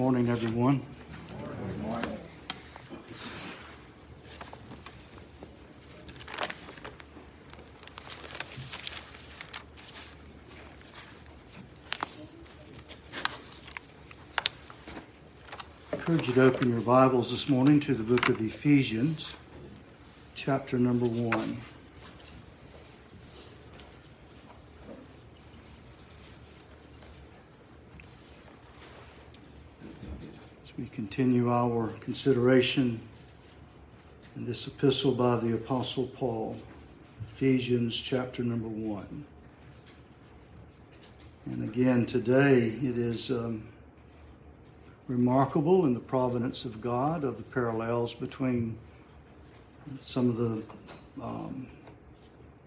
morning, everyone. I encourage you to open your Bibles this morning to the book of Ephesians, chapter number one. As we continue our consideration in this epistle by the Apostle Paul, Ephesians chapter number one. And again, today it is um, remarkable in the providence of God of the parallels between some of the um,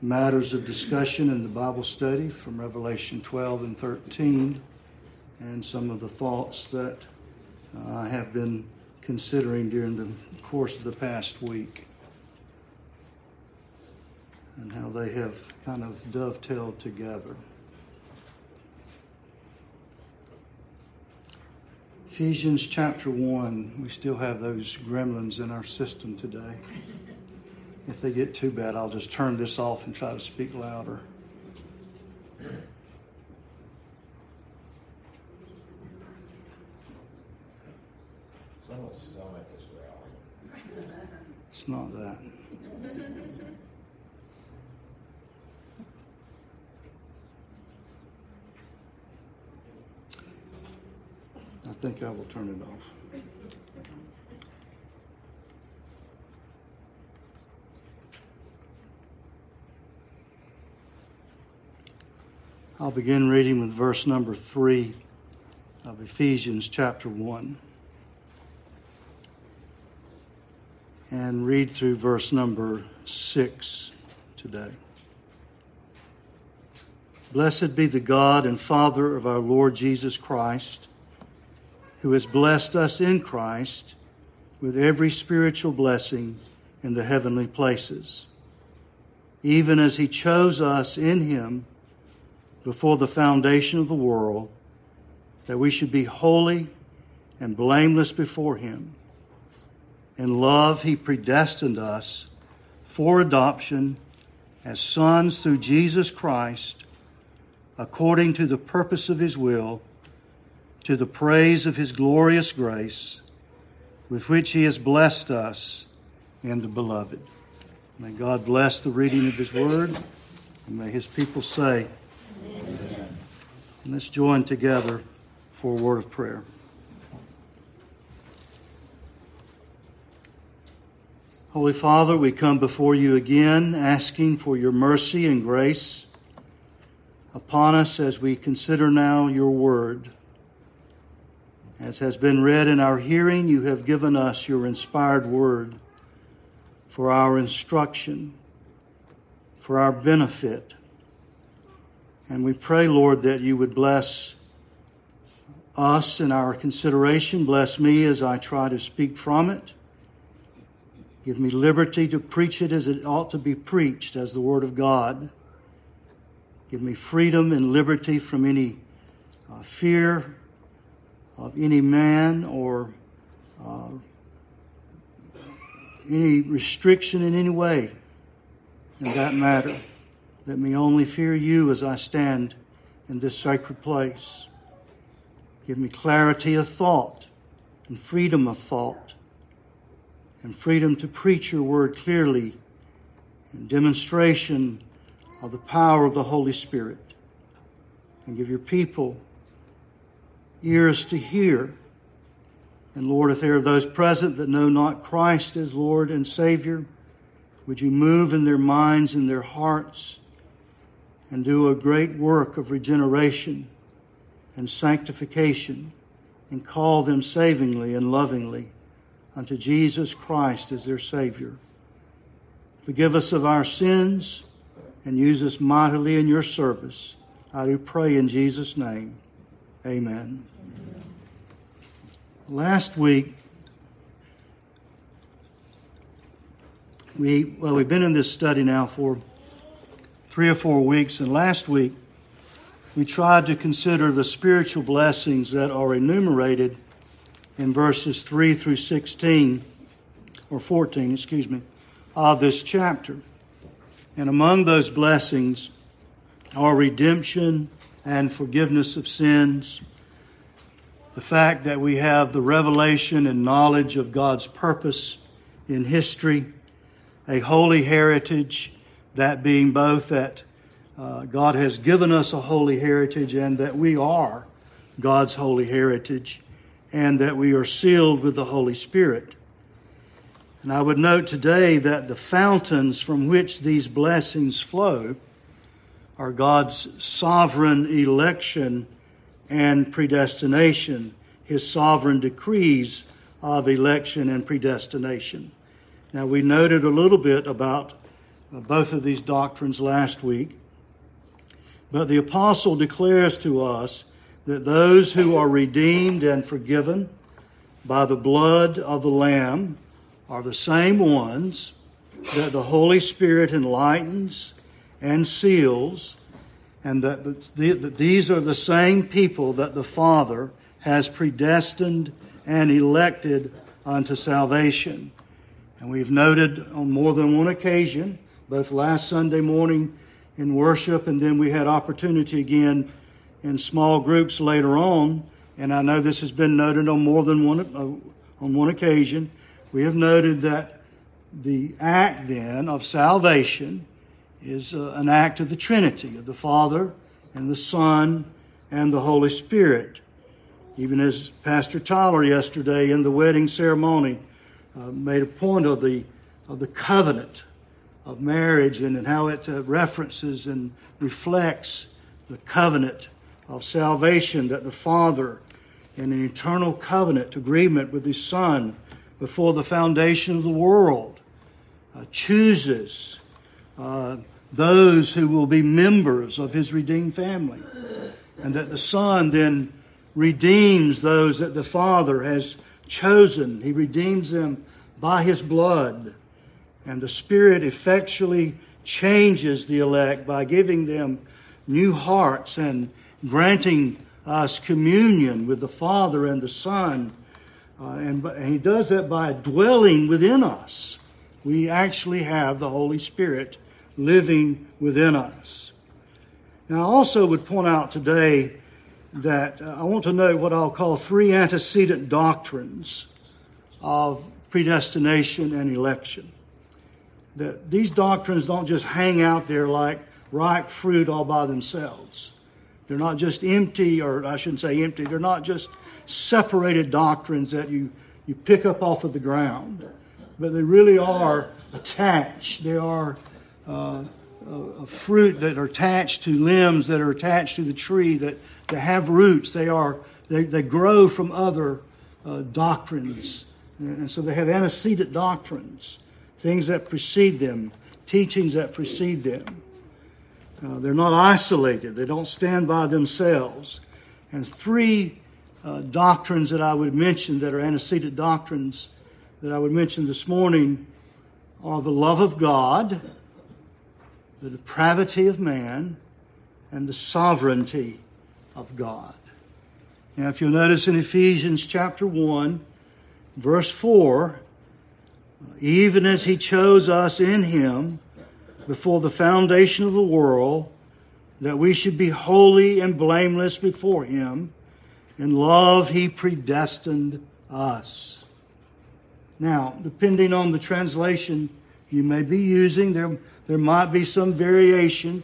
matters of discussion in the Bible study from Revelation 12 and 13 and some of the thoughts that I have been considering during the course of the past week and how they have kind of dovetailed together. Ephesians chapter 1, we still have those gremlins in our system today. If they get too bad, I'll just turn this off and try to speak louder. It's not that. I think I will turn it off. I'll begin reading with verse number 3 of Ephesians chapter 1 and read through verse number 6 today. Blessed be the God and Father of our Lord Jesus Christ, who has blessed us in Christ with every spiritual blessing in the heavenly places, even as he chose us in him before the foundation of the world, that we should be holy and blameless before him. In love, he predestined us for adoption as sons through Jesus Christ, according to the purpose of his will, to the praise of his glorious grace, with which he has blessed us in the beloved. May God bless the reading of his word, and may his people say, Amen. And let's join together for a word of prayer. Holy Father, we come before you again asking for your mercy and grace upon us as we consider now your word. As has been read in our hearing, you have given us your inspired word for our instruction, for our benefit. And we pray, Lord, that you would bless us in our consideration. Bless me as I try to speak from it. Give me liberty to preach it as it ought to be preached, as the Word of God. Give me freedom and liberty from any uh, fear of any man or uh, any restriction in any way in that matter. Let me only fear you as I stand in this sacred place. Give me clarity of thought and freedom of thought and freedom to preach your word clearly and demonstration of the power of the Holy Spirit. And give your people ears to hear. And Lord, if there are those present that know not Christ as Lord and Savior, would you move in their minds and their hearts and do a great work of regeneration and sanctification and call them savingly and lovingly unto Jesus Christ as their Savior. Forgive us of our sins and use us mightily in your service. I do pray in Jesus' name. Amen. Last week, we, well, we've been in this study now for three or four weeks, and last week we tried to consider the spiritual blessings that are enumerated in verses 3 through 16, or 14, excuse me, of this chapter. And among those blessings are redemption and forgiveness of sins, the fact that we have the revelation and knowledge of God's purpose in history, a holy heritage, that being both that uh, God has given us a holy heritage and that we are God's holy heritage and that we are sealed with the Holy Spirit. And I would note today that the fountains from which these blessings flow are God's sovereign election and predestination, His sovereign decrees of election and predestination. Now, we noted a little bit about uh, both of these doctrines last week, but the apostle declares to us that those who are redeemed and forgiven by the blood of the Lamb are the same ones that the Holy Spirit enlightens and seals, and that, the, that these are the same people that the Father has predestined and elected unto salvation. And we've noted on more than one occasion, both last Sunday morning in worship, and then we had opportunity again in small groups later on. And I know this has been noted on more than one uh, on one occasion we have noted that the act then of salvation is uh, an act of the Trinity, of the Father and the Son and the Holy Spirit. Even as Pastor Tyler yesterday in the wedding ceremony uh, made a point of the, of the covenant of marriage and, and how it uh, references and reflects the covenant of salvation that the Father in an eternal covenant agreement with His Son before the foundation of the world, uh, chooses uh, those who will be members of his redeemed family. And that the Son then redeems those that the Father has chosen. He redeems them by his blood. And the Spirit effectually changes the elect by giving them new hearts and granting us communion with the Father and the Son uh, and, and he does that by dwelling within us. We actually have the Holy Spirit living within us. Now, I also would point out today that uh, I want to note what I'll call three antecedent doctrines of predestination and election. That these doctrines don't just hang out there like ripe fruit all by themselves. They're not just empty, or I shouldn't say empty, they're not just separated doctrines that you, you pick up off of the ground, but they really are attached. They are uh, a fruit that are attached to limbs that are attached to the tree that, that have roots. They are they, they grow from other uh, doctrines, and so they have antecedent doctrines, things that precede them, teachings that precede them. Uh, they're not isolated. They don't stand by themselves. And three uh, doctrines that I would mention that are antecedent doctrines that I would mention this morning are the love of God, the depravity of man, and the sovereignty of God. Now, if you'll notice in Ephesians chapter 1, verse 4, even as he chose us in him before the foundation of the world, that we should be holy and blameless before him. In love, He predestined us. Now, depending on the translation you may be using, there, there might be some variation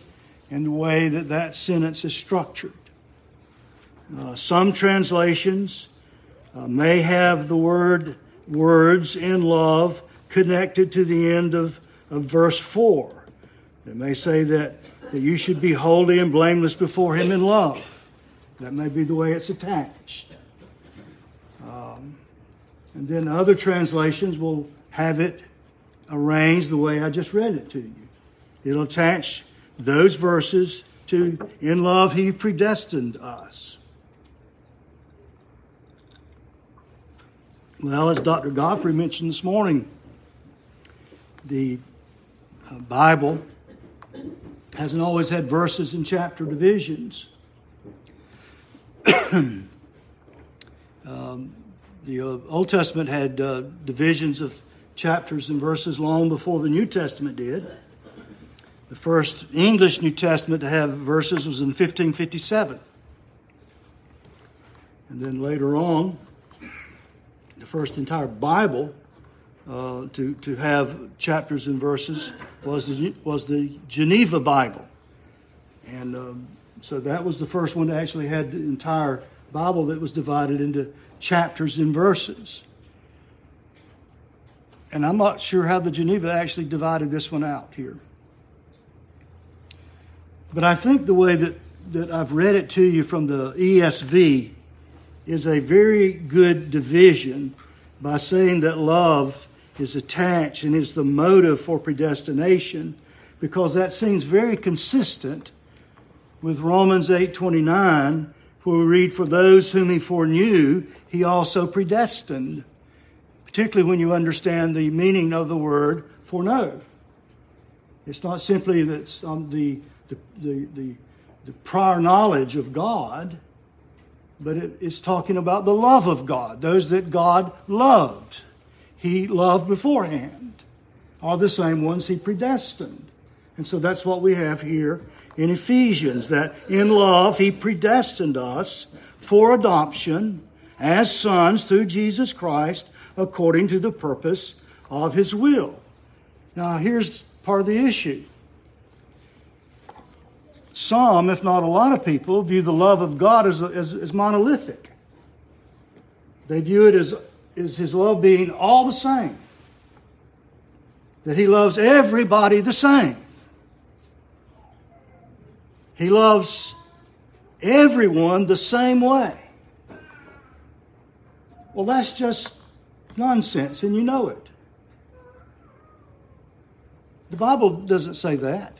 in the way that that sentence is structured. Uh, some translations uh, may have the word words in love connected to the end of, of verse 4. They may say that, that you should be holy and blameless before him in love. That may be the way it's attached. Um, and then other translations will have it arranged the way I just read it to you. It'll attach those verses to In love he predestined us. Well, as Dr. Godfrey mentioned this morning, the uh, Bible hasn't always had verses and chapter divisions. um, the uh, Old Testament had uh, divisions of chapters and verses long before the New Testament did. The first English New Testament to have verses was in 1557. And then later on, the first entire Bible uh, to, to have chapters and verses was the, was the Geneva Bible. And um, so that was the first one that actually had the entire Bible that was divided into chapters and verses. And I'm not sure how the Geneva actually divided this one out here. But I think the way that, that I've read it to you from the ESV is a very good division by saying that love is attached and is the motive for predestination because that seems very consistent with Romans 8:29 where we read for those whom he foreknew he also predestined particularly when you understand the meaning of the word foreknow. It's not simply that um, the, the, the, the, the prior knowledge of God but it, it's talking about the love of God those that God loved he loved beforehand are the same ones he predestined. And so that's what we have here in Ephesians that in love he predestined us for adoption as sons through Jesus Christ according to the purpose of his will. Now, here's part of the issue. Some, if not a lot of people, view the love of God as, as, as monolithic. They view it as is his love being all the same. That he loves everybody the same. He loves everyone the same way. Well, that's just nonsense, and you know it. The Bible doesn't say that.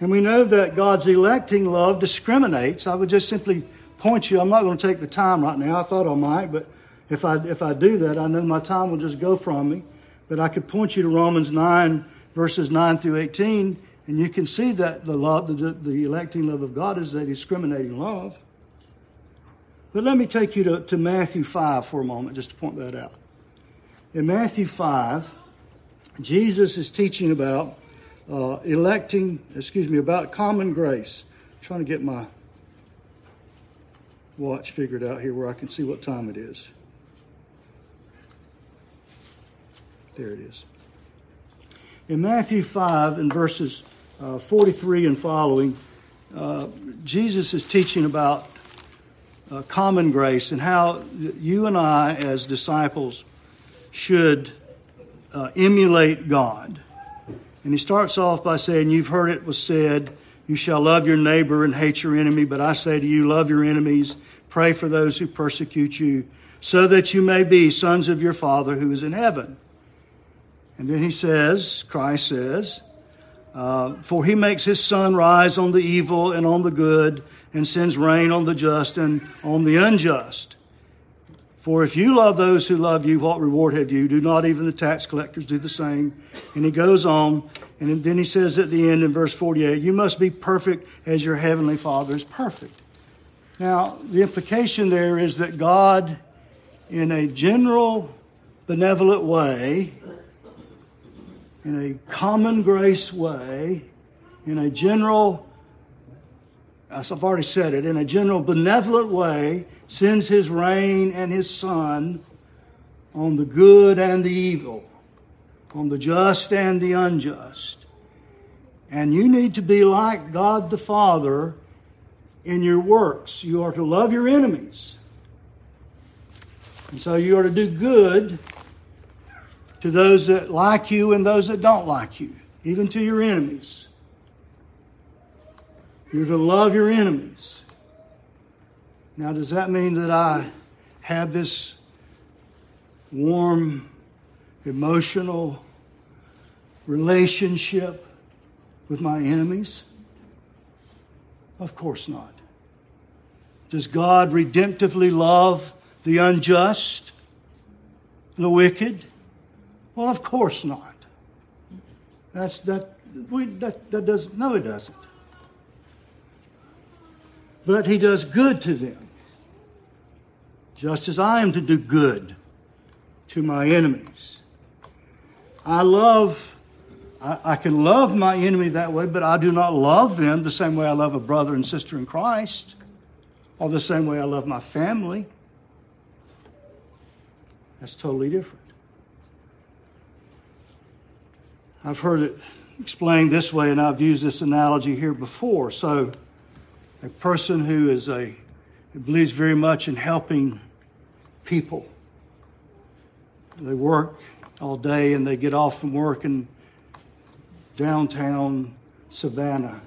And we know that God's electing love discriminates. I would just simply point you. I'm not going to take the time right now. I thought I might, but if I if I do that, I know my time will just go from me. But I could point you to Romans nine verses nine through eighteen, and you can see that the love, the, the electing love of God is a discriminating love. But let me take you to, to Matthew 5 for a moment, just to point that out. In Matthew 5, Jesus is teaching about uh, electing, excuse me, about common grace. I'm trying to get my watch figured out here where I can see what time it is. There it is. In Matthew 5, in verses uh, 43 and following, uh, Jesus is teaching about uh, common grace and how you and I, as disciples, should uh, emulate God. And he starts off by saying, You've heard it was said, you shall love your neighbor and hate your enemy, but I say to you, love your enemies, pray for those who persecute you, so that you may be sons of your Father who is in heaven. And then he says, Christ says, uh, For he makes his sun rise on the evil and on the good, and sends rain on the just and on the unjust. For if you love those who love you, what reward have you? Do not even the tax collectors do the same? And he goes on, and then he says at the end in verse 48, You must be perfect as your heavenly Father is perfect. Now, the implication there is that God, in a general benevolent way, in a common grace way, in a general, as I've already said it, in a general benevolent way, sends his rain and his sun on the good and the evil on the just and the unjust. And you need to be like God the Father in your works. You are to love your enemies. And so you are to do good to those that like you and those that don't like you, even to your enemies. You're to love your enemies. Now, does that mean that I have this warm, emotional relationship with my enemies? Of course not. Does God redemptively love the unjust, the wicked? Well, of course not. That's that we that, that does no it doesn't. But he does good to them, just as I am to do good to my enemies. I love, I, I, can love my enemy that way, but I do not love them the same way I love a brother and sister in Christ, or the same way I love my family. That's totally different. I've heard it explained this way, and I've used this analogy here before. So, a person who is a who believes very much in helping people. They work all day and they get off from work in downtown Savannah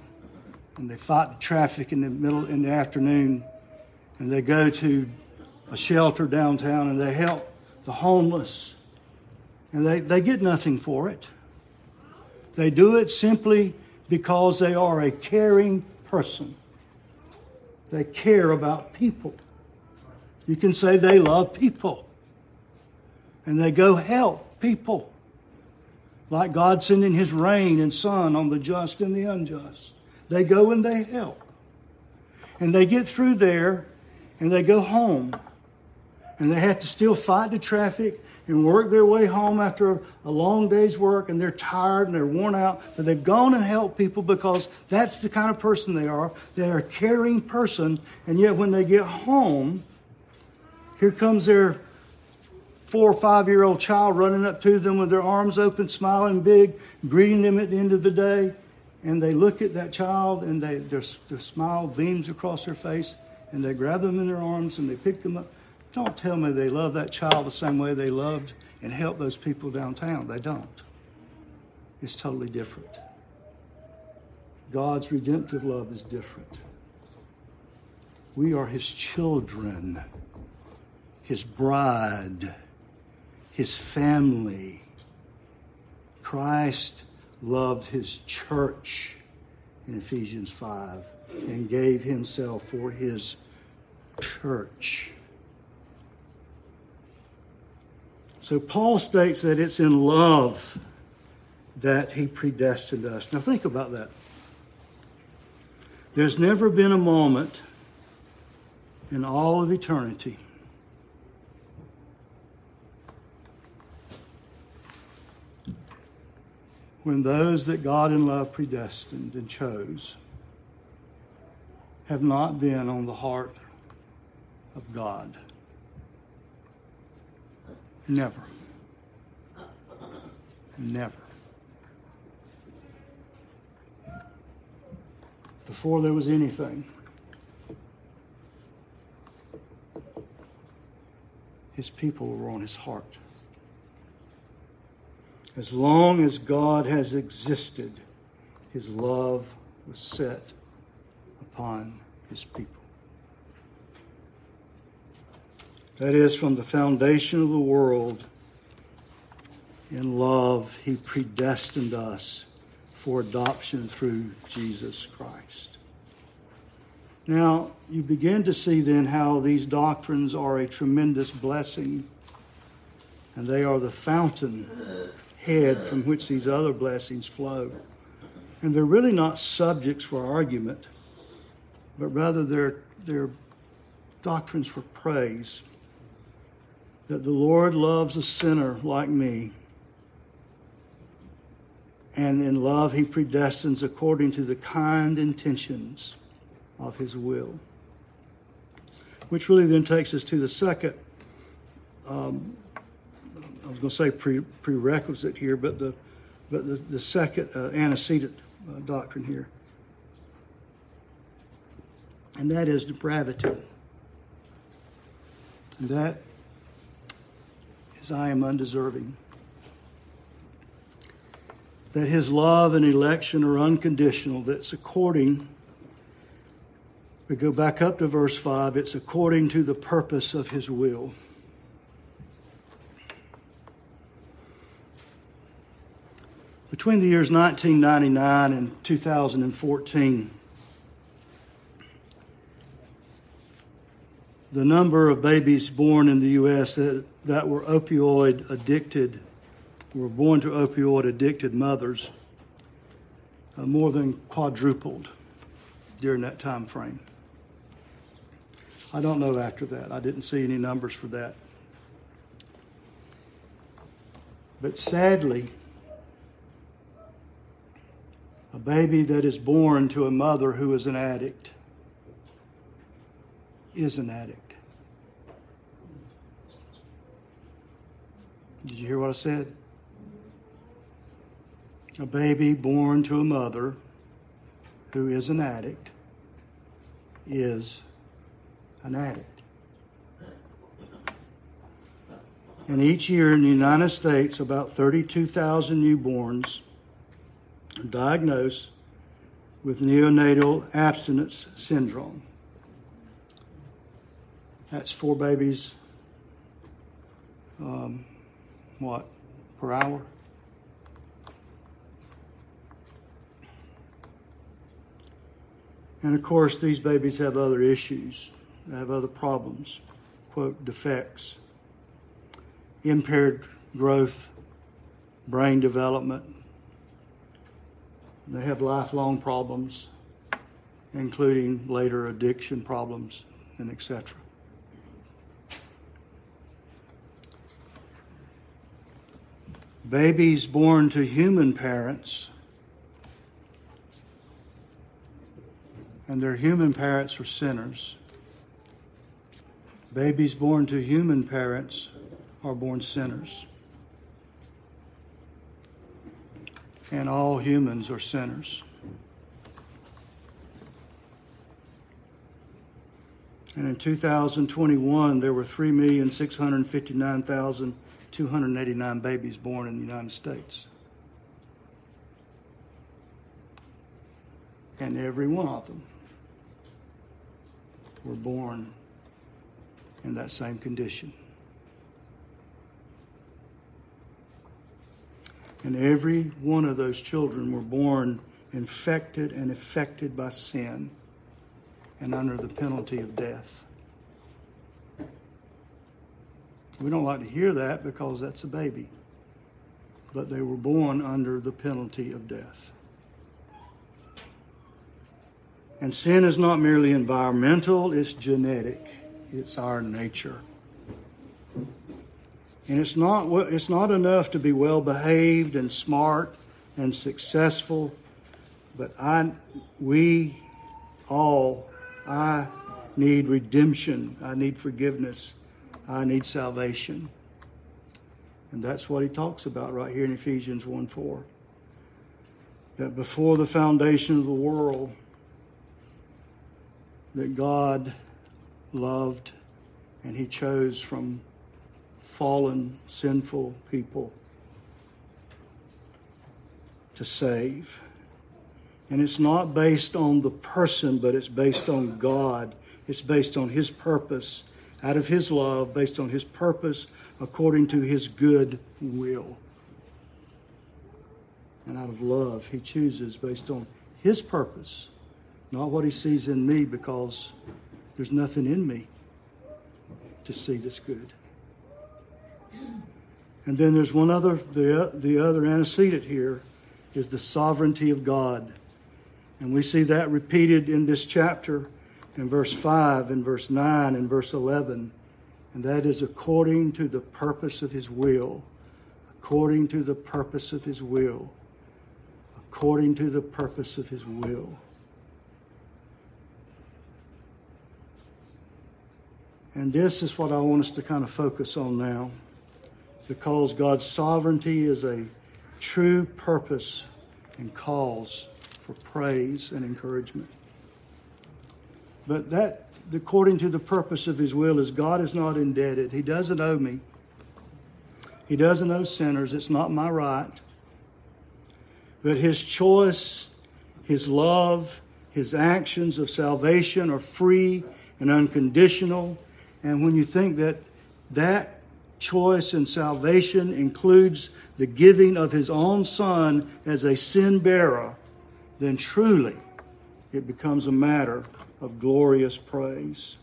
and they fight the traffic in the middle in the afternoon and they go to a shelter downtown and they help the homeless and they, they get nothing for it. They do it simply because they are a caring person. They care about people. You can say they love people. And they go help people. Like God sending his rain and sun on the just and the unjust. They go and they help. And they get through there and they go home. And they have to still fight the traffic and work their way home after a long day's work and they're tired and they're worn out, but they've gone and helped people because that's the kind of person they are. They're a caring person, and yet when they get home, here comes their four or five year old child running up to them with their arms open, smiling big, greeting them at the end of the day. And they look at that child and they, their, their smile beams across their face and they grab them in their arms and they pick them up don't tell me they love that child the same way they loved and helped those people downtown. They don't. It's totally different. God's redemptive love is different. We are His children, His bride, His family. Christ loved His church in Ephesians 5 and gave Himself for His church. So Paul states that it's in love that he predestined us. Now think about that. There's never been a moment in all of eternity when those that God in love predestined and chose have not been on the heart of God. Never. Never. Before there was anything, his people were on his heart. As long as God has existed, his love was set upon his people. That is, from the foundation of the world, in love, He predestined us for adoption through Jesus Christ. Now, you begin to see then how these doctrines are a tremendous blessing, and they are the fountain head from which these other blessings flow. And they're really not subjects for argument, but rather they're, they're doctrines for praise that the Lord loves a sinner like me. And in love, he predestines according to the kind intentions of his will. Which really then takes us to the second, um, I was going to say pre- prerequisite here, but the, but the, the second uh, antecedent uh, doctrine here. And that is depravity. And that as I am undeserving. That his love and election are unconditional, that's according, we go back up to verse 5, it's according to the purpose of his will. Between the years 1999 and 2014, the number of babies born in the U.S. that, were opioid addicted, were born to opioid addicted mothers, uh, more than quadrupled during that time frame. I don't know after that. I didn't see any numbers for that. But sadly, a baby that is born to a mother who is an addict is an addict. Did you hear what I said? A baby born to a mother who is an addict is an addict. And each year in the United States, about 32,000 newborns are diagnosed with neonatal abstinence syndrome. That's four babies, um, what, per hour? And of course, these babies have other issues, they have other problems, quote, defects, impaired growth, brain development. They have lifelong problems, including later addiction problems and etc. Babies born to human parents and their human parents are sinners. Babies born to human parents are born sinners. And all humans are sinners. And in 2021, there were 3,659,289 babies born in the United States. And every one of them were born in that same condition. And every one of those children were born infected and affected by sin and under the penalty of death. We don't like to hear that because that's a baby. But they were born under the penalty of death. And sin is not merely environmental, it's genetic. It's our nature. And it's not, it's not enough to be well behaved and smart and successful, but I, we all, I need redemption. I need forgiveness. I need salvation. And that's what he talks about right here in Ephesians 1 4. That before the foundation of the world, that God loved and He chose from fallen, sinful people to save. And it's not based on the person, but it's based on God. It's based on His purpose, out of His love, based on His purpose, according to His good will. And out of love, He chooses based on His purpose not what he sees in me because there's nothing in me to see that's good. And then there's one other, the, the other antecedent here is the sovereignty of God. And we see that repeated in this chapter in verse 5, in verse 9, in verse 11. And that is according to the purpose of his will. According to the purpose of his will. According to the purpose of his will. And this is what I want us to kind of focus on now because God's sovereignty is a true purpose and cause for praise and encouragement. But that, according to the purpose of His will, is God is not indebted. He doesn't owe me. He doesn't owe sinners. It's not my right. But His choice, His love, His actions of salvation are free and unconditional and when you think that that choice and salvation includes the giving of his own son as a sin bearer, then truly it becomes a matter of glorious praise.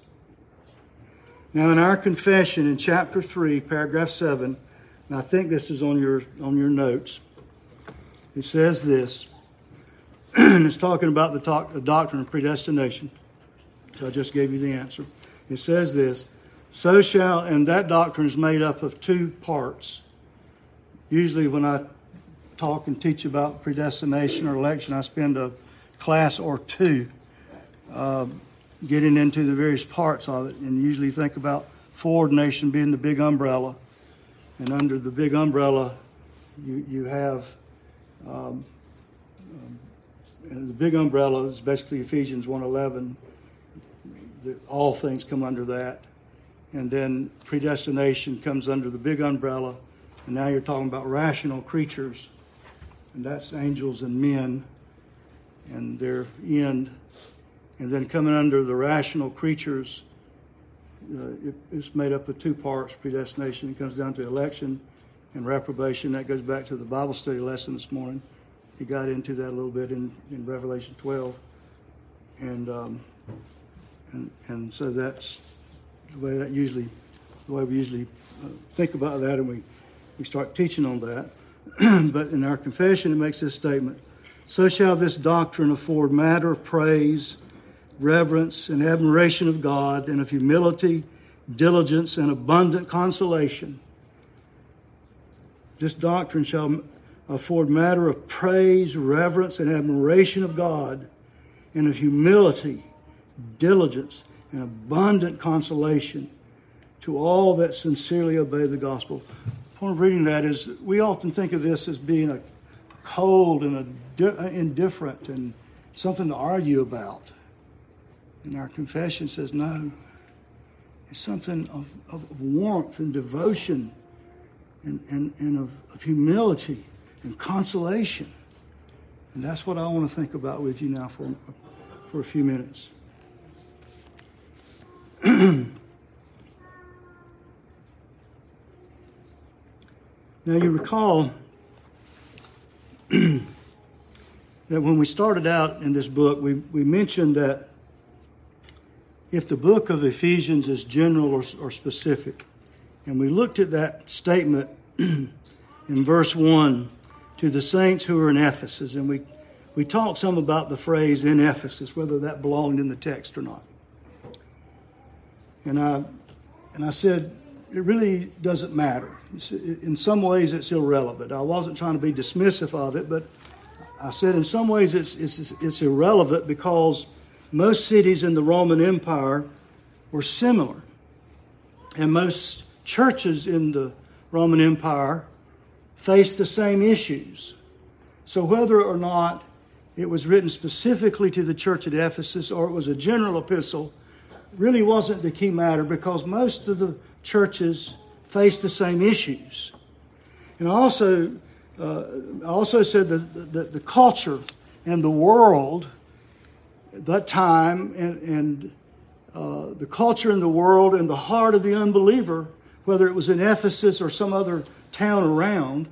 Now, in our confession in chapter 3, paragraph 7, and I think this is on your, on your notes, it says this, and it's talking about the, talk, the doctrine of predestination. So I just gave you the answer. It says this So shall, and that doctrine is made up of two parts. Usually, when I talk and teach about predestination or election, I spend a class or two uh, getting into the various parts of it, and usually think about foreordination being the big umbrella. And under the big umbrella, you, you have um, um, the big umbrella is basically Ephesians 1.11. The, all things come under that. And then predestination comes under the big umbrella. And now you're talking about rational creatures. And that's angels and men and their end. And then coming under the rational creatures, uh, it, it's made up of two parts predestination. It comes down to election and reprobation. That goes back to the Bible study lesson this morning. He got into that a little bit in, in Revelation 12. And, um, and, and so that's the way that usually, the way we usually uh, think about that, and we, we start teaching on that. but in our confession, it makes this statement So shall this doctrine afford matter of praise, reverence, and admiration of God, and of humility, diligence, and abundant consolation this doctrine shall afford matter of praise, reverence, and admiration of God, and of humility, diligence, and abundant consolation to all that sincerely obey the gospel. The point of reading that is we often think of this as being a cold and a di- indifferent and something to argue about. And our confession says no. It's something of, of warmth and devotion and, and, and of, of humility and consolation. And that's what I want to think about with you now for, for a few minutes. now, you recall that when we started out in this book, we, we mentioned that if the book of Ephesians is general or, or specific, and we looked at that statement in verse 1 to the saints who are in Ephesus. And we, we talked some about the phrase in Ephesus, whether that belonged in the text or not. And I, and I said, it really doesn't matter. In some ways, it's irrelevant. I wasn't trying to be dismissive of it, but I said in some ways it's, it's, it's irrelevant because most cities in the Roman Empire were similar. And most churches in the Roman Empire faced the same issues. So, whether or not it was written specifically to the church at Ephesus or it was a general epistle really wasn't the key matter because most of the churches faced the same issues. And I also, uh, I also said that the, the culture and the world that time and, and uh, the culture in the world and the heart of the unbeliever whether it was in Ephesus or some other town around,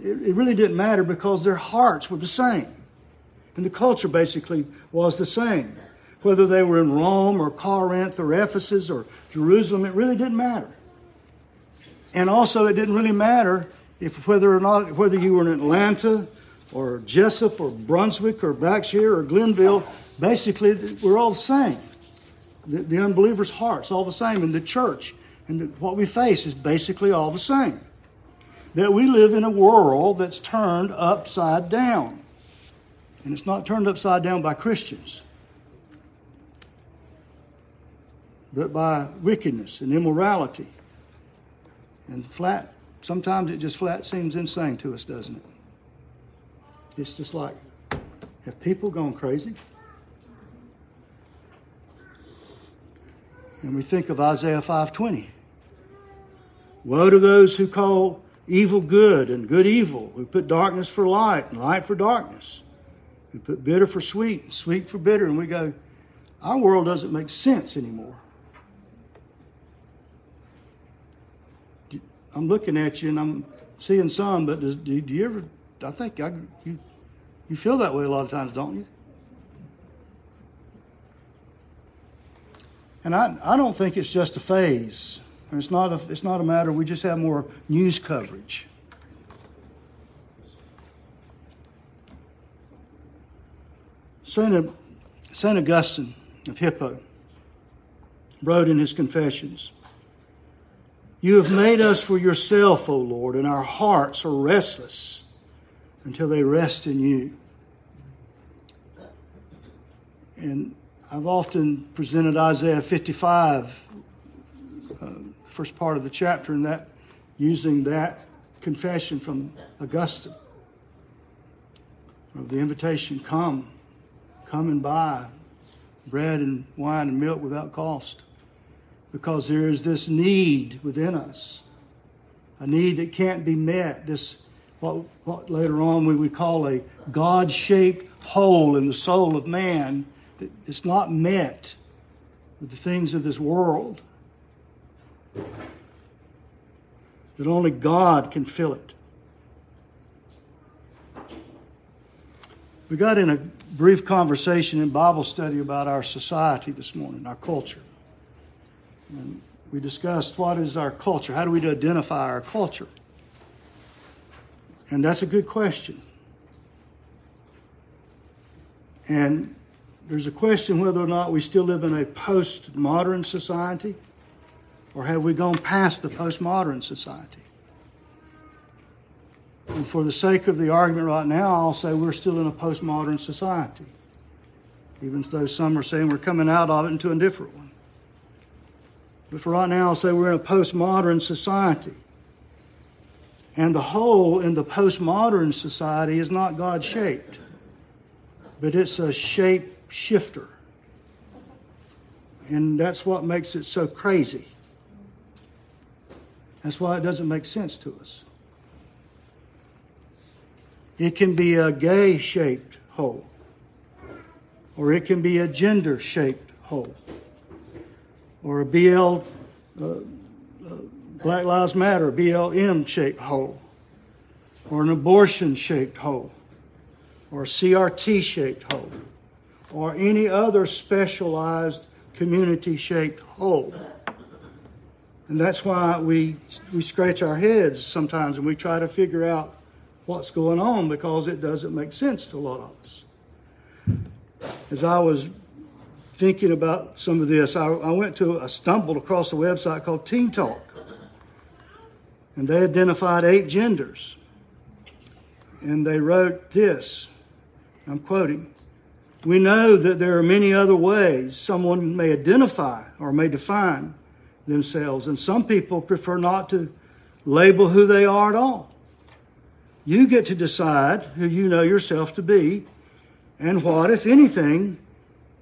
it, it really didn't matter because their hearts were the same. And the culture basically was the same. Whether they were in Rome or Corinth or Ephesus or Jerusalem, it really didn't matter. And also, it didn't really matter if whether or not whether you were in Atlanta or Jesup or Brunswick or Blackshear or Glennville. Basically, we're all the same. The, the unbelievers' hearts all the same. In the church, and what we face is basically all the same. That we live in a world that's turned upside down. And it's not turned upside down by Christians, but by wickedness and immorality. And flat, sometimes it just flat seems insane to us, doesn't it? It's just like, have people gone crazy? And we think of Isaiah 520. Woe to those who call evil good and good evil, who put darkness for light and light for darkness, who put bitter for sweet and sweet for bitter. And we go, our world doesn't make sense anymore. I'm looking at you and I'm seeing some, but does, do, do, you ever, I think I, you, you feel that way a lot of times, don't you? And I, I don't think it's just a phase. It's not, a, it's not a matter, we just have more news coverage. St. St. Augustine of Hippo, wrote in his Confessions. You have made us for yourself, O Lord, and our hearts are restless until they rest in you. And I've often presented Isaiah 55, uh, first part of the chapter, and that using that confession from Augustine of the invitation come, come and buy bread and wine and milk without cost. Because there is this need within us, a need that can't be met, this what, what later on we would call a God shaped hole in the soul of man that is not met with the things of this world. That only God can fill it. We got in a brief conversation in Bible study about our society this morning, our culture. And we discussed what is our culture? How do we identify our culture? And that's a good question. And there's a question whether or not we still live in a postmodern society or have we gone past the postmodern society? And for the sake of the argument right now, I'll say we're still in a postmodern society, even though some are saying we're coming out of it into a different one. But for right now, I'll say we're in a postmodern society. And the hole in the postmodern society is not God shaped, but it's a shape shifter. And that's what makes it so crazy. That's why it doesn't make sense to us. It can be a gay shaped hole, or it can be a gender shaped hole, or a BL, uh, Black Lives Matter, BLM shaped hole, or an abortion shaped hole, or CRT shaped hole, or any other specialized community shaped hole. And that's why we, we scratch our heads sometimes and we try to figure out what's going on because it doesn't make sense to a lot of us. As I was thinking about some of this, I, I went to, I stumbled across a website called Teen Talk. And they identified eight genders. And they wrote this I'm quoting We know that there are many other ways someone may identify or may define themselves, and some people prefer not to label who they are at all. You get to decide who you know yourself to be and what, if anything,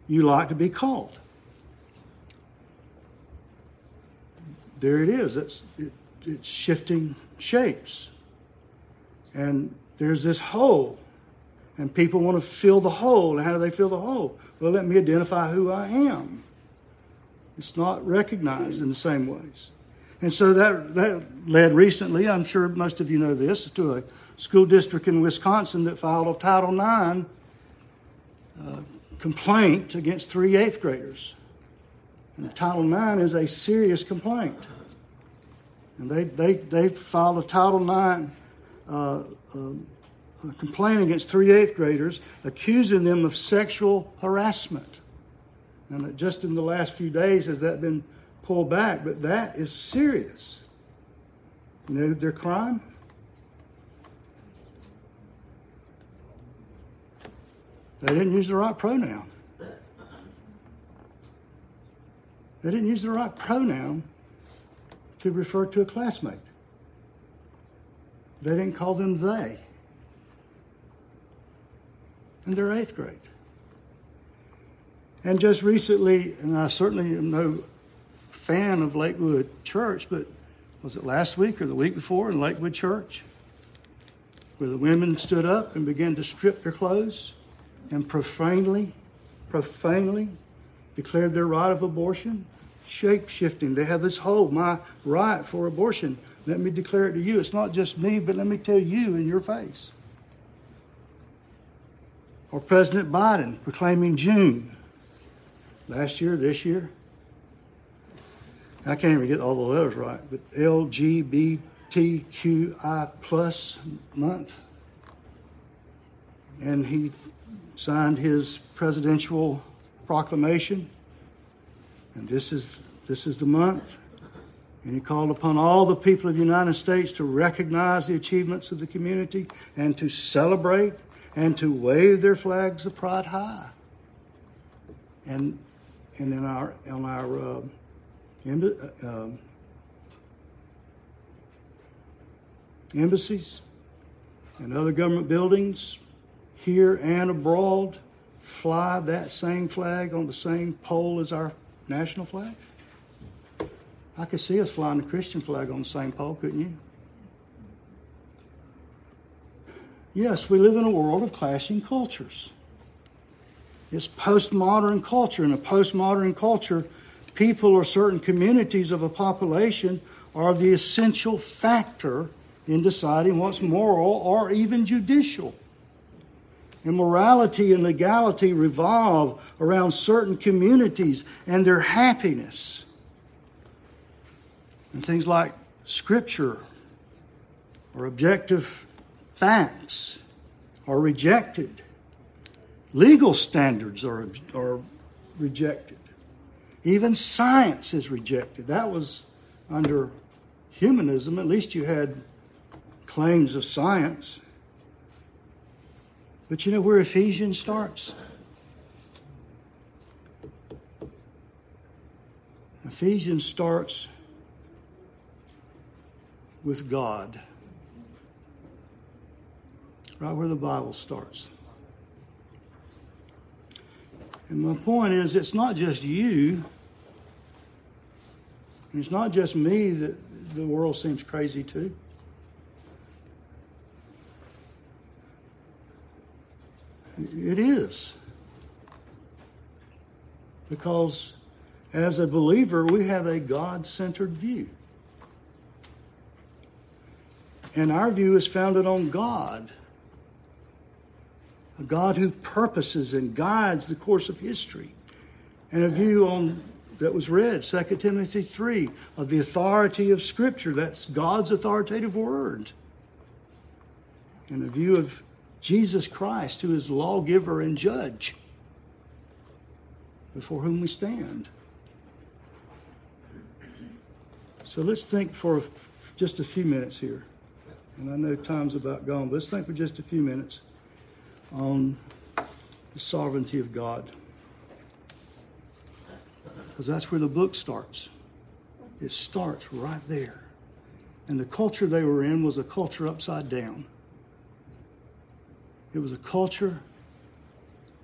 you like to be called. There it is. It's, it, it's shifting shapes. And there's this hole. And people want to fill the hole. And how do they fill the hole? Well, let me identify who I am. It's not recognized in the same ways. And so that, that led recently, I'm sure most of you know this, to a school district in Wisconsin that filed a Title IX uh, complaint against three eighth graders. And Title IX is a serious complaint. And they, they, they filed a Title IX uh, uh, complaint against three eighth graders, accusing them of sexual harassment. And just in the last few days has that been pulled back, but that is serious. You know their crime? They didn't use the right pronoun. They didn't use the right pronoun to refer to a classmate. They didn't call them they. And they're eighth grade. And just recently, and I certainly am no fan of Lakewood Church, but was it last week or the week before in Lakewood Church? Where the women stood up and began to strip their clothes and profanely, profanely declared their right of abortion, shape shifting. They have this whole my right for abortion. Let me declare it to you. It's not just me, but let me tell you in your face. Or President Biden proclaiming June last year, this year. I can't even get all the letters right, but LGBTQI plus month. And he signed his presidential proclamation. And this is this is the month. And he called upon all the people of the United States to recognize the achievements of the community and to celebrate and to wave their flags of pride high. And, and in our, on our uh, uh, embassies and other government buildings here and abroad fly that same flag on the same pole as our national flag? I could see us flying the Christian flag on same pole, couldn't you? Yes, we live in a world of clashing cultures. It's postmodern culture. In a postmodern culture, people or certain communities of a population are the essential factor in deciding what's moral or even judicial. And morality and legality revolve around certain communities and their happiness. And things like scripture or objective facts are rejected. Legal standards are, are rejected. Even science is rejected. That was under humanism. At least you had claims of science. But you know where Ephesians starts? Ephesians starts with God. Right where the Bible starts. And my point is, it's not just you, it's not just me that the world seems crazy to. It is. Because as a believer, we have a God centered view. And our view is founded on God. A God who purposes and guides the course of history. And a view on that was read, 2 Timothy 3, of the authority of Scripture. That's God's authoritative word. And a view of Jesus Christ, who is lawgiver and judge, before whom we stand. So let's think for just a few minutes here. And I know time's about gone, but let's think for just a few minutes on the sovereignty of God. Because that's where the book starts. It starts right there. And the culture they were in was a culture upside down. It was a culture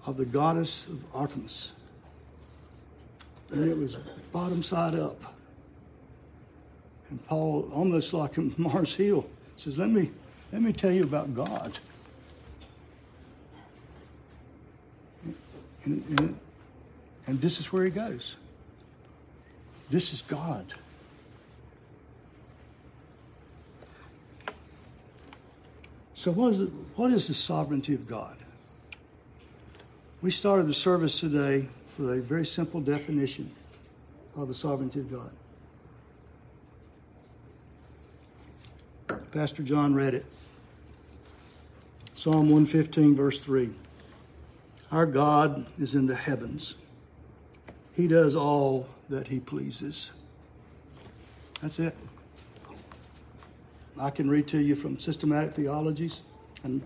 of the goddess of Artemis. And it was bottom side up. And Paul, almost like in Mars Hill, says, Let me, let me tell you about God. And, and, and this is where he goes. This is God. So, what is, it, what is the sovereignty of God? We started the service today with a very simple definition of the sovereignty of God. Pastor John read it. Psalm 115, verse 3. Our God is in the heavens. He does all that he pleases. That's it. I can read to you from systematic theologies, and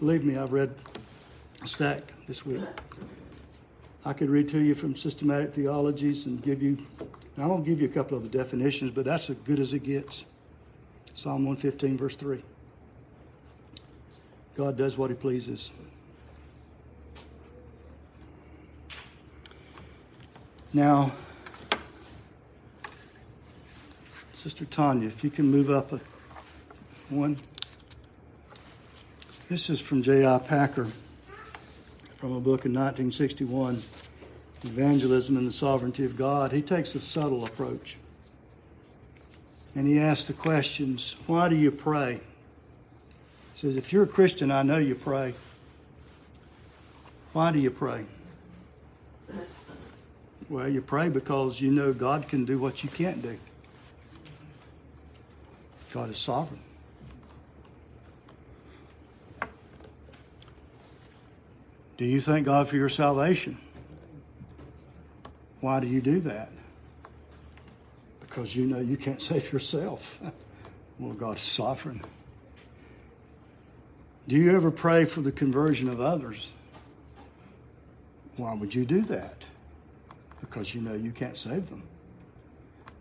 believe me, I've read a stack this week. I could read to you from systematic theologies and give you, I won't give you a couple of the definitions, but that's as good as it gets. Psalm 115, verse 3. God does what he pleases. Now, Sister Tanya, if you can move up a one. This is from J.I. Packer from a book in 1961, Evangelism and the Sovereignty of God. He takes a subtle approach. And he asks the questions Why do you pray? He says, If you're a Christian, I know you pray. Why do you pray? Well, you pray because you know God can do what you can't do. God is sovereign. Do you thank God for your salvation? Why do you do that? Because you know you can't save yourself. well, God is sovereign. Do you ever pray for the conversion of others? Why would you do that? Because you know you can't save them.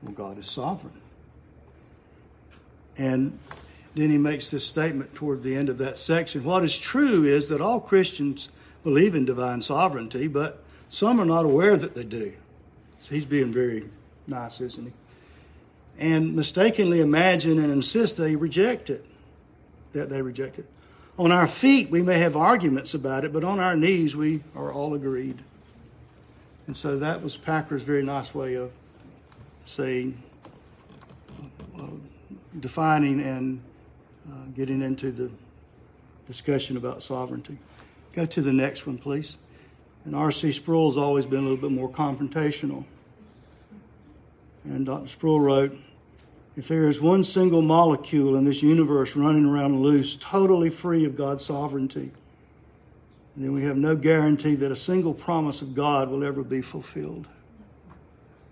Well, God is sovereign. And then he makes this statement toward the end of that section. What is true is that all Christians believe in divine sovereignty, but some are not aware that they do. So he's being very nice, isn't he? And mistakenly imagine and insist they reject it, that they reject it. On our feet, we may have arguments about it, but on our knees, we are all agreed. And so that was Packer's very nice way of saying, uh, defining and uh, getting into the discussion about sovereignty. Go to the next one, please. And R.C. Sproul's always been a little bit more confrontational. And Dr. Sproul wrote, if there is one single molecule in this universe running around loose, totally free of God's sovereignty, then we have no guarantee that a single promise of God will ever be fulfilled.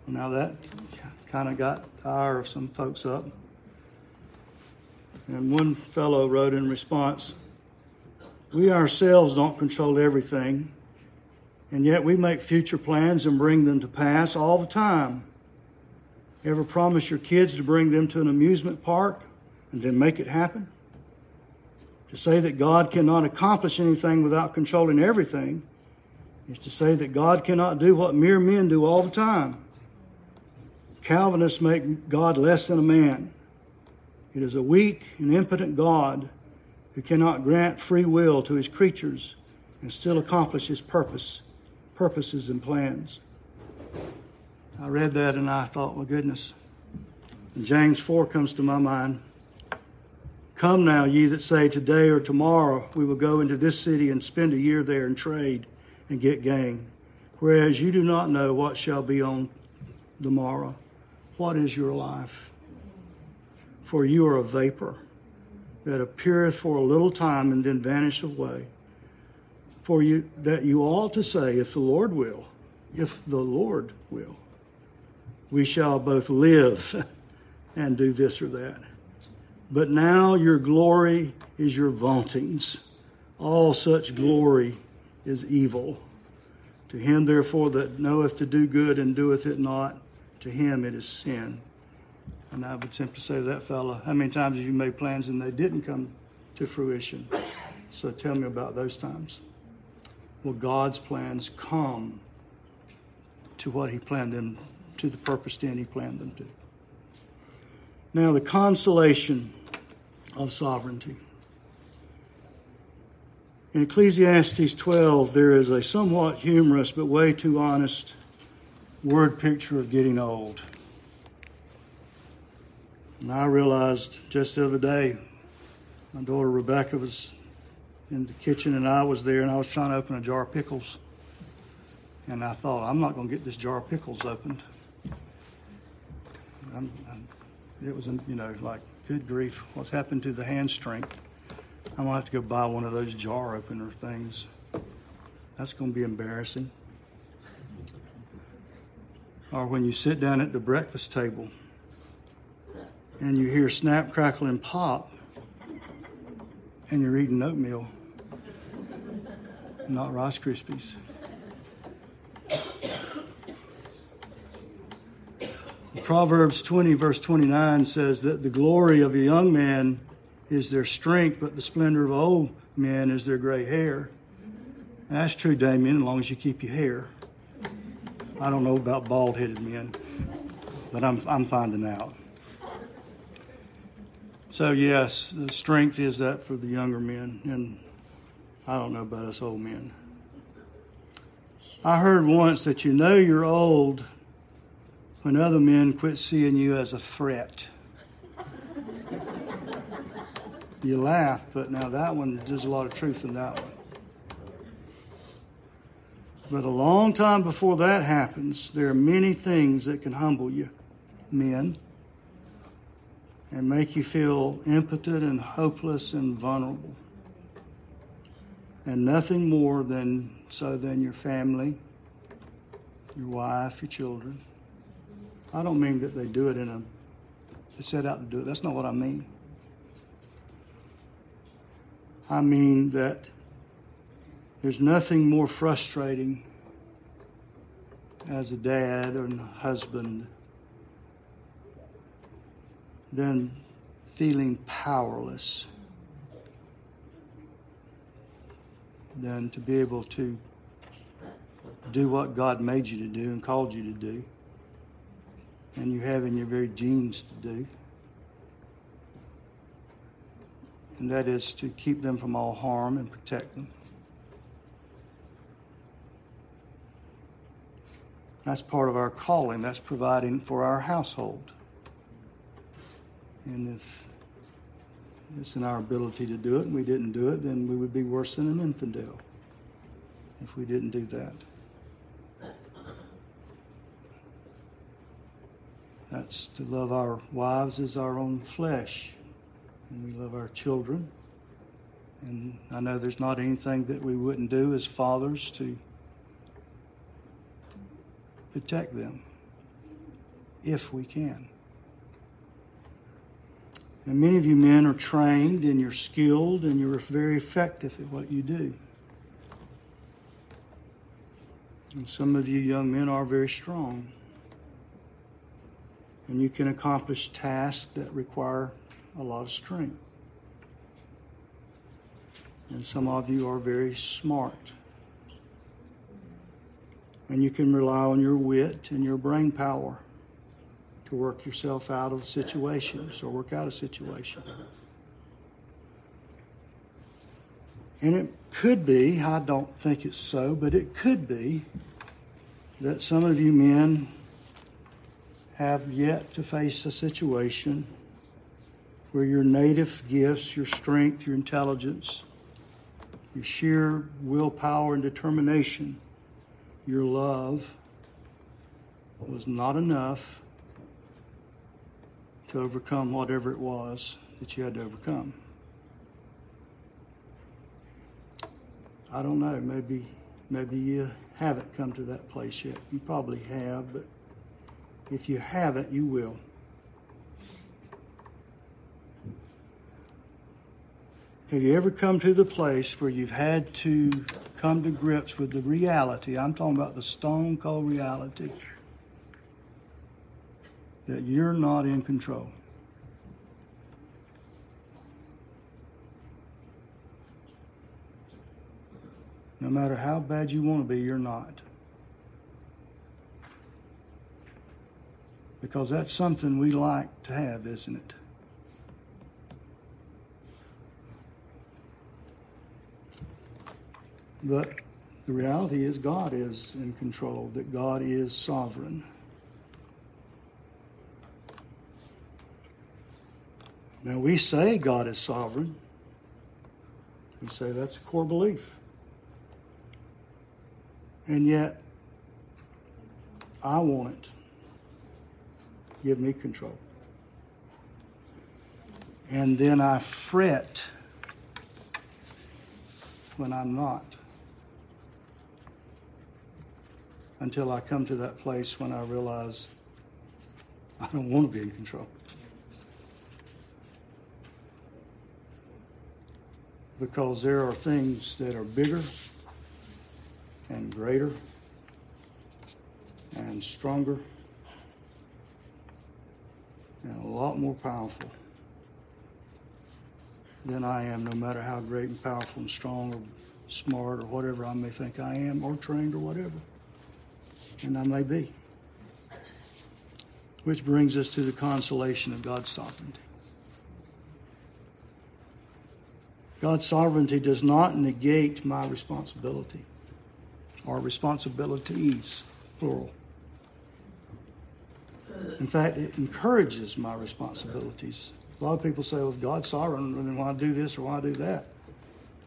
Now that kind of got the ire of some folks up. And one fellow wrote in response, We ourselves don't control everything, and yet we make future plans and bring them to pass all the time. Ever promise your kids to bring them to an amusement park and then make it happen? To say that God cannot accomplish anything without controlling everything is to say that God cannot do what mere men do all the time. Calvinists make God less than a man. It is a weak and impotent God who cannot grant free will to his creatures and still accomplish his purpose, purposes and plans. I read that and I thought, well, goodness. And James 4 comes to my mind. Come now, ye that say, Today or tomorrow we will go into this city and spend a year there and trade and get gain. Whereas you do not know what shall be on the morrow. What is your life? For you are a vapor that appeareth for a little time and then vanisheth away. For you that you ought to say, if the Lord will, if the Lord will, we shall both live and do this or that. But now your glory is your vauntings. All such glory is evil. To him, therefore, that knoweth to do good and doeth it not, to him it is sin. And I would simply say to that fellow, how many times have you made plans and they didn't come to fruition? So tell me about those times. Well, God's plans come to what He planned them, to the purpose then He planned them to. Now, the consolation of sovereignty. In Ecclesiastes 12, there is a somewhat humorous but way too honest word picture of getting old. And I realized just the other day, my daughter Rebecca was in the kitchen and I was there and I was trying to open a jar of pickles. And I thought, I'm not going to get this jar of pickles opened. I'm, I'm, it was, you know, like, good grief, what's happened to the hand strength? I'm going to have to go buy one of those jar opener things. That's going to be embarrassing or when you sit down at the breakfast table and you hear snap, crackle, and pop, and you're eating oatmeal, not Rice Krispies. Proverbs 20, verse 29 says that the glory of a young man is their strength, but the splendor of old men is their gray hair. And that's true, Damien, as long as you keep your hair. I don't know about bald headed men, but I'm, I'm finding out. So, yes, the strength is that for the younger men, and I don't know about us old men. I heard once that you know you're old when other men quit seeing you as a threat. you laugh, but now that one, there's a lot of truth in that one. But a long time before that happens, there are many things that can humble you, men, and make you feel impotent and hopeless and vulnerable. And nothing more than so than your family, your wife, your children. I don't mean that they do it in a, they set out to do it. That's not what I mean. I mean that there's nothing more frustrating as a dad or a husband than feeling powerless than to be able to do what God made you to do and called you to do, and you have in your very genes to do. And that is to keep them from all harm and protect them. That's part of our calling. That's providing for our household. And if it's in our ability to do it and we didn't do it, then we would be worse than an infidel if we didn't do that. That's to love our wives as our own flesh. And we love our children. And I know there's not anything that we wouldn't do as fathers to protect them if we can. And many of you men are trained and you're skilled and you're very effective at what you do. And some of you young men are very strong. And you can accomplish tasks that require a lot of strength. And some of you are very smart. And you can rely on your wit and your brain power to work yourself out of situations or work out a situation. And it could be, I don't think it's so, but it could be that some of you men have yet to face a situation where your native gifts, your strength, your intelligence, your sheer willpower and determination, your love was not enough to overcome whatever it was that you had to overcome. I don't know, maybe maybe you haven't come to that place yet. You probably have, but if you haven't, you will. Have you ever come to the place where you've had to come to grips with the reality? I'm talking about the stone cold reality that you're not in control. No matter how bad you want to be, you're not. Because that's something we like to have, isn't it? But the reality is, God is in control, that God is sovereign. Now, we say God is sovereign. We say that's a core belief. And yet, I want it. Give me control. And then I fret when I'm not. Until I come to that place when I realize I don't want to be in control. Because there are things that are bigger and greater and stronger and a lot more powerful than I am, no matter how great and powerful and strong or smart or whatever I may think I am, or trained or whatever. And I may be. Which brings us to the consolation of God's sovereignty. God's sovereignty does not negate my responsibility or responsibilities, plural. In fact, it encourages my responsibilities. A lot of people say, well, if God's sovereign, then why do this or why do that?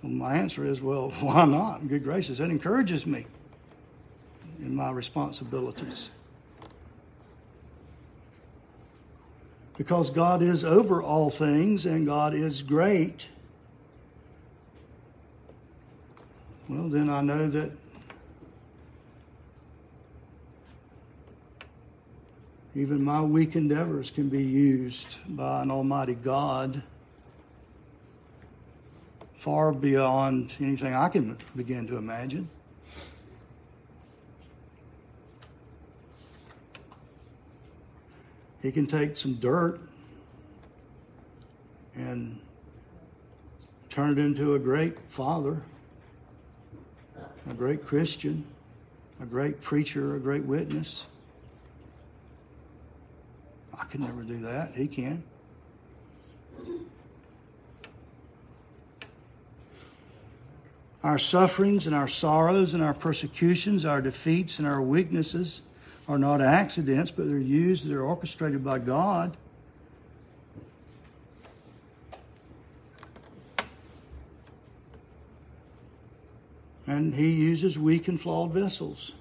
Well, my answer is, well, why not? Good gracious, it encourages me in my responsibilities. Because God is over all things and God is great well, then I know that Even my weak endeavors can be used by an Almighty God far beyond anything I can begin to imagine. He can take some dirt and turn it into a great father, a great Christian, a great preacher, a great witness. I can never do that. He can. Our sufferings and our sorrows and our persecutions, our defeats and our weaknesses are not accidents, but they're used, they're orchestrated by God. And He uses weak and flawed vessels.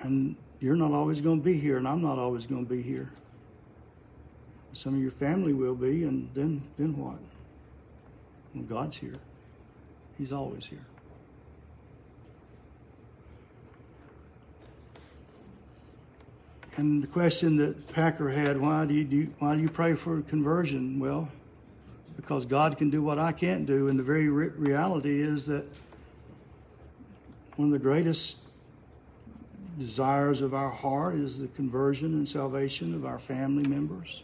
And you're not always going to be here, and I'm not always going to be here. Some of your family will be, and then then what? When God's here, He's always here. And the question that Packer had, why do you do, why do you pray for conversion? Well, because God can do what I can't do, and the very re- reality is that one of the greatest desires of our heart is the conversion and salvation of our family members.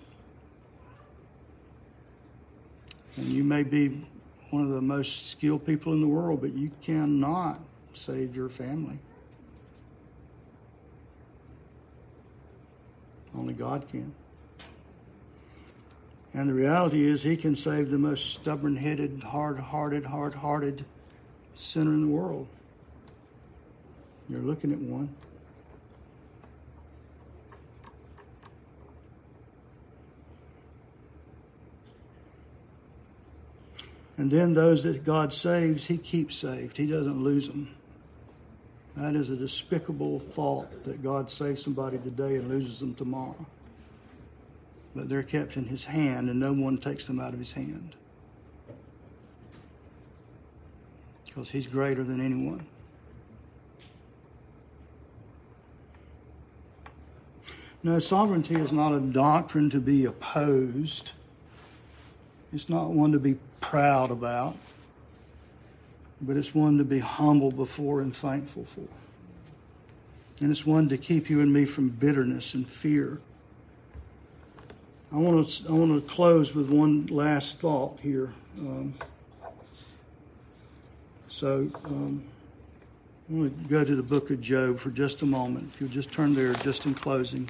And you may be one of the most skilled people in the world, but you cannot save your family. Only God can. And the reality is, He can save the most stubborn headed, hard hearted, hard hearted sinner in the world. You're looking at one. And then those that God saves, He keeps saved. He doesn't lose them. That is a despicable thought that God saves somebody today and loses them tomorrow. But they're kept in His hand, and no one takes them out of His hand. Because He's greater than anyone. No, sovereignty is not a doctrine to be opposed. It's not one to be proud about, but it's one to be humble before and thankful for. And it's one to keep you and me from bitterness and fear. I want to, I want to close with one last thought here. Um, so um, I want to go to the book of Job for just a moment. If you'll just turn there, just in closing.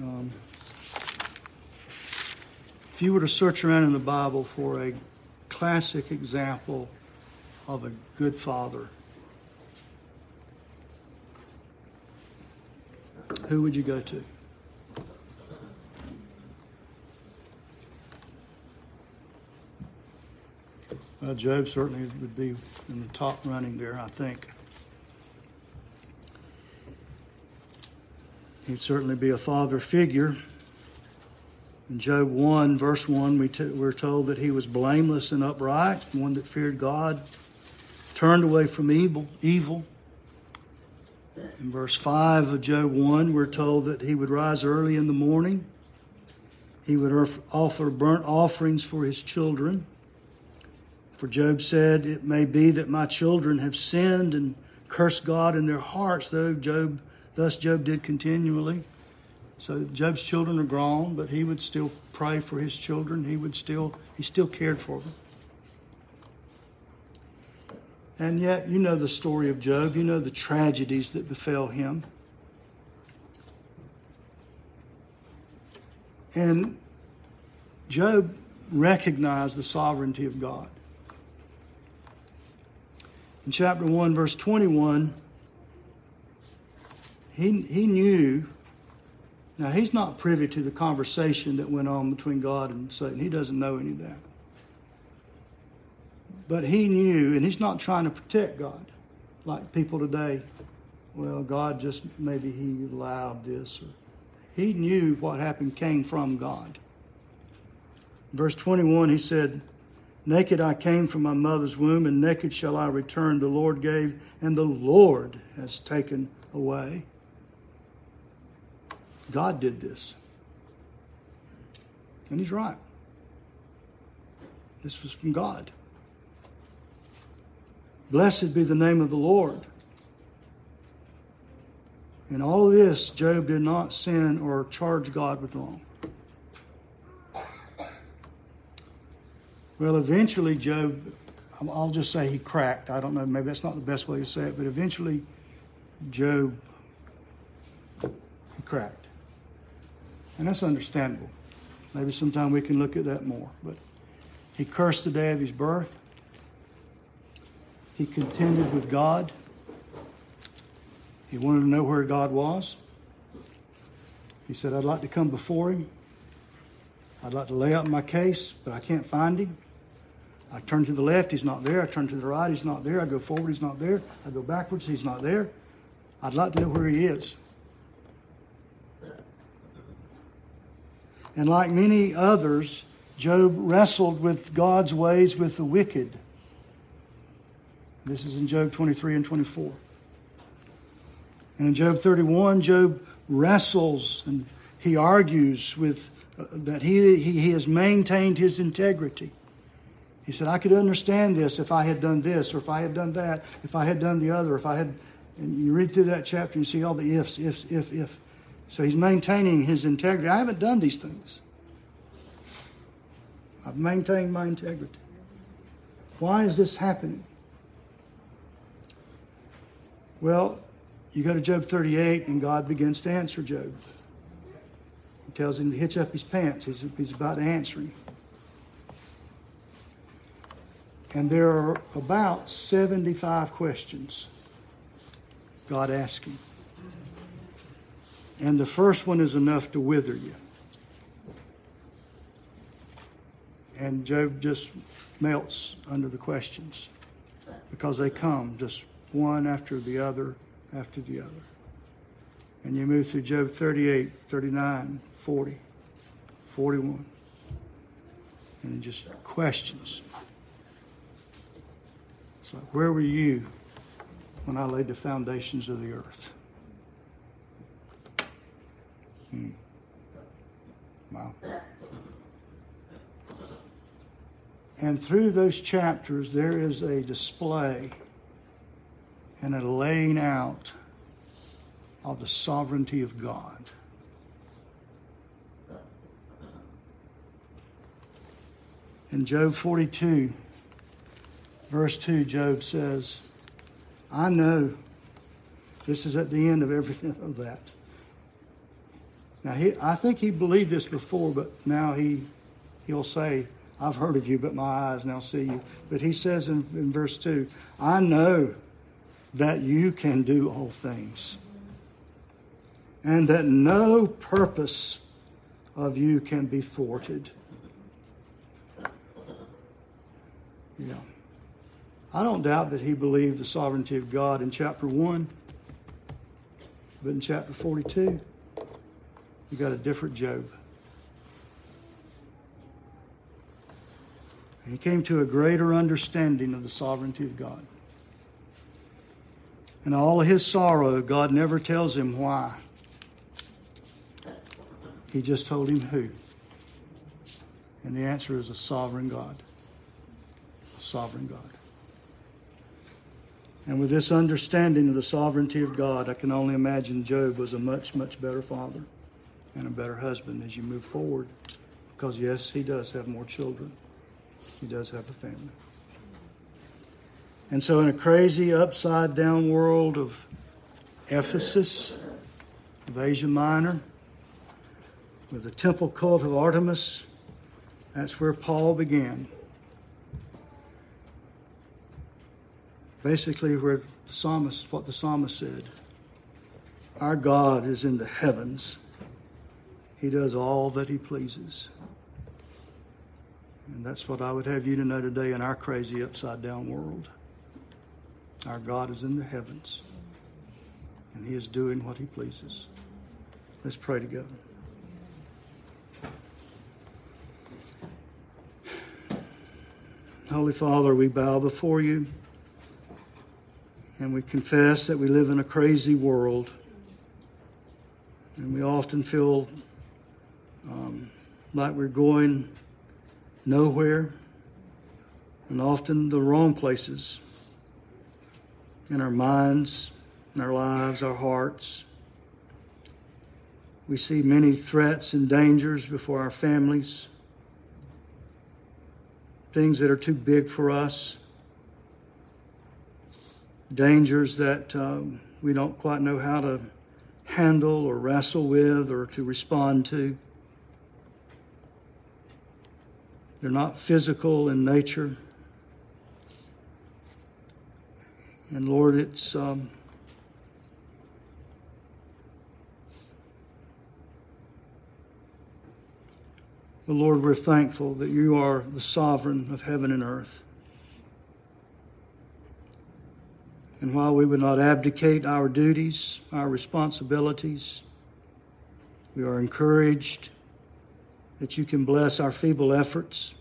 Um, if you were to search around in the Bible for a classic example of a good father, who would you go to? Well, Job certainly would be in the top running there, I think. He'd certainly be a father figure. In Job 1, verse 1, we t- we're told that he was blameless and upright, one that feared God, turned away from evil. evil. In verse 5 of Job 1, we're told that he would rise early in the morning. He would offer burnt offerings for his children. For Job said, It may be that my children have sinned and cursed God in their hearts, though Job, thus Job did continually. So Job's children are grown, but he would still pray for his children. He would still he still cared for them. And yet, you know the story of Job. You know the tragedies that befell him. And Job recognized the sovereignty of God. In chapter 1, verse 21, he, he knew now, he's not privy to the conversation that went on between God and Satan. He doesn't know any of that. But he knew, and he's not trying to protect God like people today. Well, God just, maybe he allowed this. Or, he knew what happened came from God. Verse 21, he said, Naked I came from my mother's womb, and naked shall I return. The Lord gave, and the Lord has taken away. God did this. And he's right. This was from God. Blessed be the name of the Lord. In all this, Job did not sin or charge God with wrong. Well, eventually, Job, I'll just say he cracked. I don't know, maybe that's not the best way to say it, but eventually, Job, he cracked. And that's understandable. Maybe sometime we can look at that more. But he cursed the day of his birth. He contended with God. He wanted to know where God was. He said, I'd like to come before him. I'd like to lay out my case, but I can't find him. I turn to the left, he's not there. I turn to the right, he's not there. I go forward, he's not there. I go backwards, he's not there. I'd like to know where he is. And like many others, Job wrestled with God's ways with the wicked. This is in Job 23 and 24. And in Job 31, Job wrestles and he argues with uh, that he, he, he has maintained his integrity. He said, I could understand this if I had done this, or if I had done that, if I had done the other, if I had. And you read through that chapter and see all the ifs, ifs, if, if. So he's maintaining his integrity. I haven't done these things. I've maintained my integrity. Why is this happening? Well, you go to Job 38, and God begins to answer Job. He tells him to hitch up his pants. He's, he's about to answer him. And there are about 75 questions God asks him. And the first one is enough to wither you. And Job just melts under the questions because they come just one after the other after the other. And you move through Job 38, 39, 40, 41. And it just questions. It's like, where were you when I laid the foundations of the earth? Hmm. Wow. And through those chapters, there is a display and a laying out of the sovereignty of God. In Job 42, verse 2, Job says, I know this is at the end of everything of that. Now, he, I think he believed this before, but now he, he'll say, I've heard of you, but my eyes now see you. But he says in, in verse 2, I know that you can do all things, and that no purpose of you can be thwarted. Yeah. I don't doubt that he believed the sovereignty of God in chapter 1, but in chapter 42, you got a different Job. He came to a greater understanding of the sovereignty of God. In all of his sorrow, God never tells him why. He just told him who. And the answer is a sovereign God. A sovereign God. And with this understanding of the sovereignty of God, I can only imagine Job was a much, much better father and a better husband as you move forward. Because, yes, he does have more children, he does have a family. And so, in a crazy, upside down world of Ephesus, of Asia Minor, with the temple cult of Artemis, that's where Paul began. Basically, where the psalmist, what the psalmist said Our God is in the heavens, He does all that He pleases. And that's what I would have you to know today in our crazy, upside down world. Our God is in the heavens, and He is doing what He pleases. Let's pray together. Holy Father, we bow before you and we confess that we live in a crazy world. And we often feel um, like we're going nowhere and often the wrong places in our minds, in our lives, our hearts. We see many threats and dangers before our families, things that are too big for us, dangers that um, we don't quite know how to handle or wrestle with or to respond to. They're not physical in nature. And Lord, it's um, but Lord, we're thankful that you are the sovereign of heaven and earth. And while we would not abdicate our duties, our responsibilities, we are encouraged that you can bless our feeble efforts.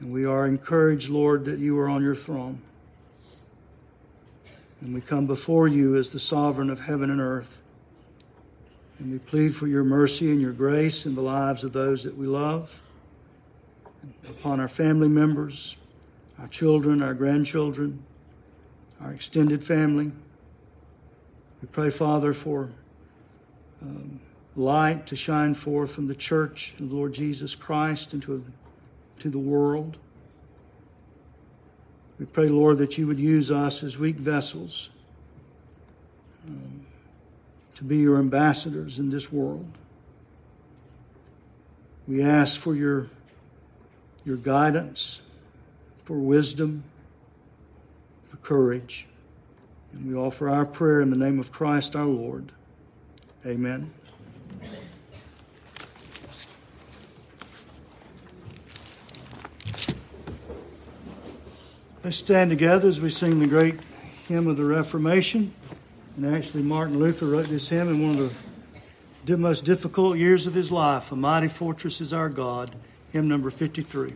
And we are encouraged, Lord, that you are on your throne. And we come before you as the sovereign of heaven and earth. And we plead for your mercy and your grace in the lives of those that we love, upon our family members, our children, our grandchildren, our extended family. We pray, Father, for um, light to shine forth from the church of the Lord Jesus Christ into to the world. We pray, Lord, that you would use us as weak vessels um, to be your ambassadors in this world. We ask for your, your guidance, for wisdom, courage. And we offer our prayer in the name of Christ our Lord. Amen. Let's stand together as we sing the great hymn of the Reformation. And actually, Martin Luther wrote this hymn in one of the most difficult years of his life. A mighty fortress is our God, hymn number 53.